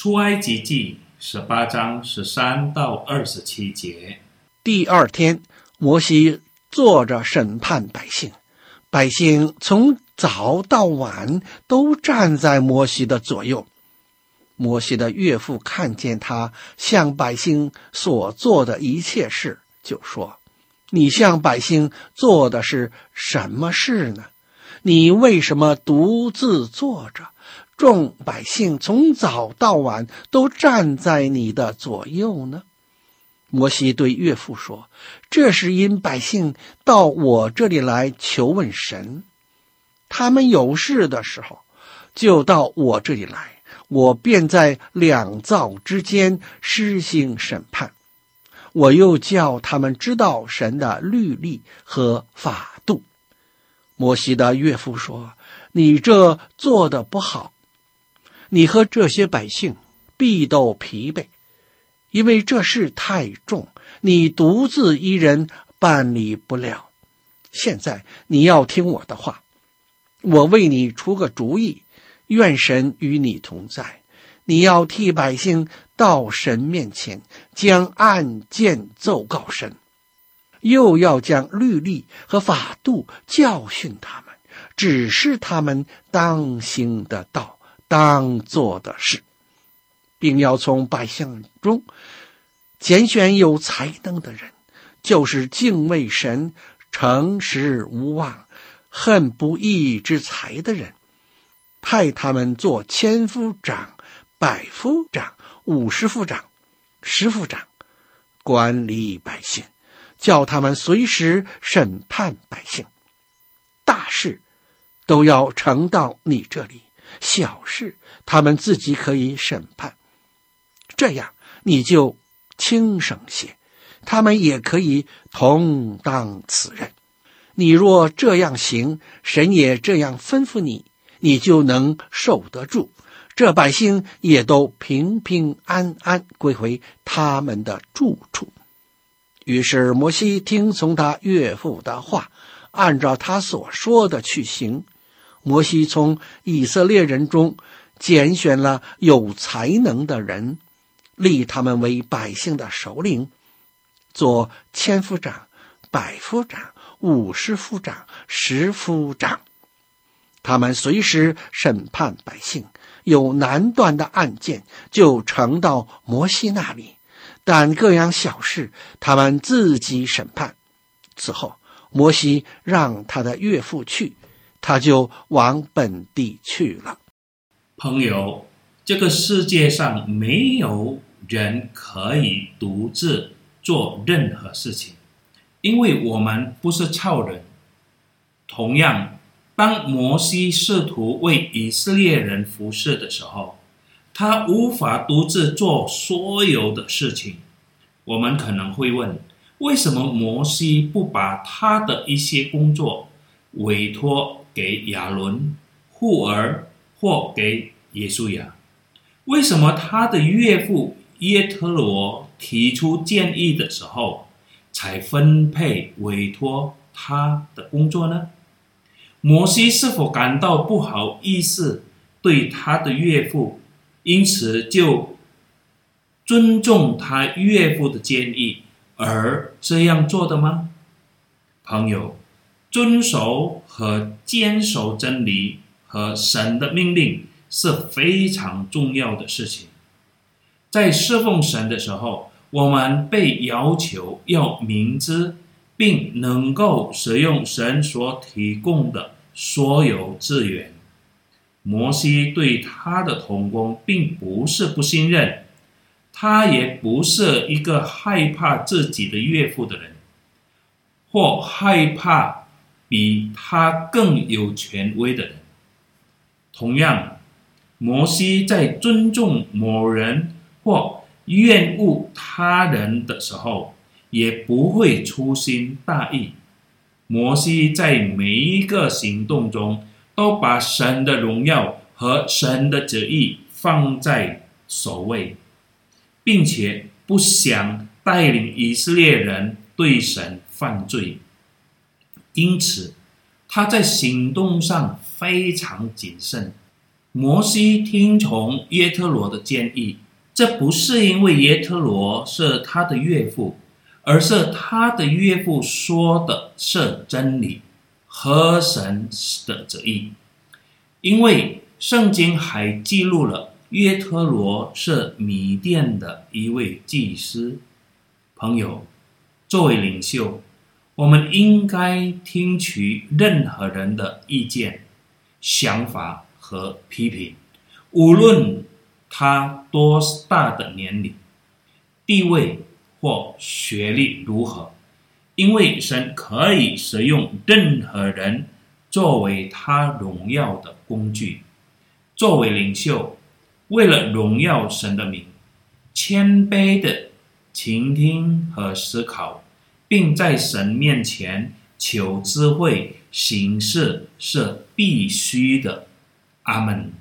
出埃及记十八章十三到二十七节。第二天，摩西坐着审判百姓，百姓从早到晚都站在摩西的左右。摩西的岳父看见他向百姓所做的一切事，就说：“你向百姓做的是什么事呢？你为什么独自坐着？众百姓从早到晚都站在你的左右呢？”摩西对岳父说：“这是因百姓到我这里来求问神，他们有事的时候，就到我这里来。”我便在两造之间施行审判，我又叫他们知道神的律例和法度。摩西的岳父说：“你这做的不好，你和这些百姓必都疲惫，因为这事太重，你独自一人办理不了。现在你要听我的话，我为你出个主意。”愿神与你同在，你要替百姓到神面前，将案件奏告神，又要将律例和法度教训他们，指示他们当行的道，当做的事，并要从百姓中拣选有才能的人，就是敬畏神、诚实无妄、恨不义之财的人。派他们做千夫长、百夫长、五十夫长、十夫长，管理百姓，叫他们随时审判百姓。大事都要呈到你这里，小事他们自己可以审判。这样你就轻省些，他们也可以同当此任。你若这样行，神也这样吩咐你。你就能受得住，这百姓也都平平安安归回他们的住处。于是摩西听从他岳父的话，按照他所说的去行。摩西从以色列人中拣选了有才能的人，立他们为百姓的首领，做千夫长、百夫长、五十夫长、十夫长。他们随时审判百姓，有难断的案件就呈到摩西那里，但各样小事他们自己审判。此后，摩西让他的岳父去，他就往本地去了。朋友，这个世界上没有人可以独自做任何事情，因为我们不是超人。同样。当摩西试图为以色列人服侍的时候，他无法独自做所有的事情。我们可能会问：为什么摩西不把他的一些工作委托给亚伦、户珥或给耶稣亚？为什么他的岳父耶特罗提出建议的时候，才分配委托他的工作呢？摩西是否感到不好意思对他的岳父，因此就尊重他岳父的建议而这样做的吗？朋友，遵守和坚守真理和神的命令是非常重要的事情。在侍奉神的时候，我们被要求要明知。并能够使用神所提供的所有资源。摩西对他的同工并不是不信任，他也不是一个害怕自己的岳父的人，或害怕比他更有权威的人。同样，摩西在尊重某人或厌恶他人的时候，也不会粗心大意。摩西在每一个行动中，都把神的荣耀和神的旨意放在首位，并且不想带领以色列人对神犯罪。因此，他在行动上非常谨慎。摩西听从耶特罗的建议，这不是因为耶特罗是他的岳父，而是他的岳父说的是真理，合神的旨意。因为圣经还记录了约特罗是米甸的一位祭司。朋友，作为领袖，我们应该听取任何人的意见、想法和批评，无论他多大的年龄、地位或学历如何，因为神可以使用任何人作为他荣耀的工具。作为领袖，为了荣耀神的名，谦卑的倾听和思考。并在神面前求智慧行事是必须的。阿门。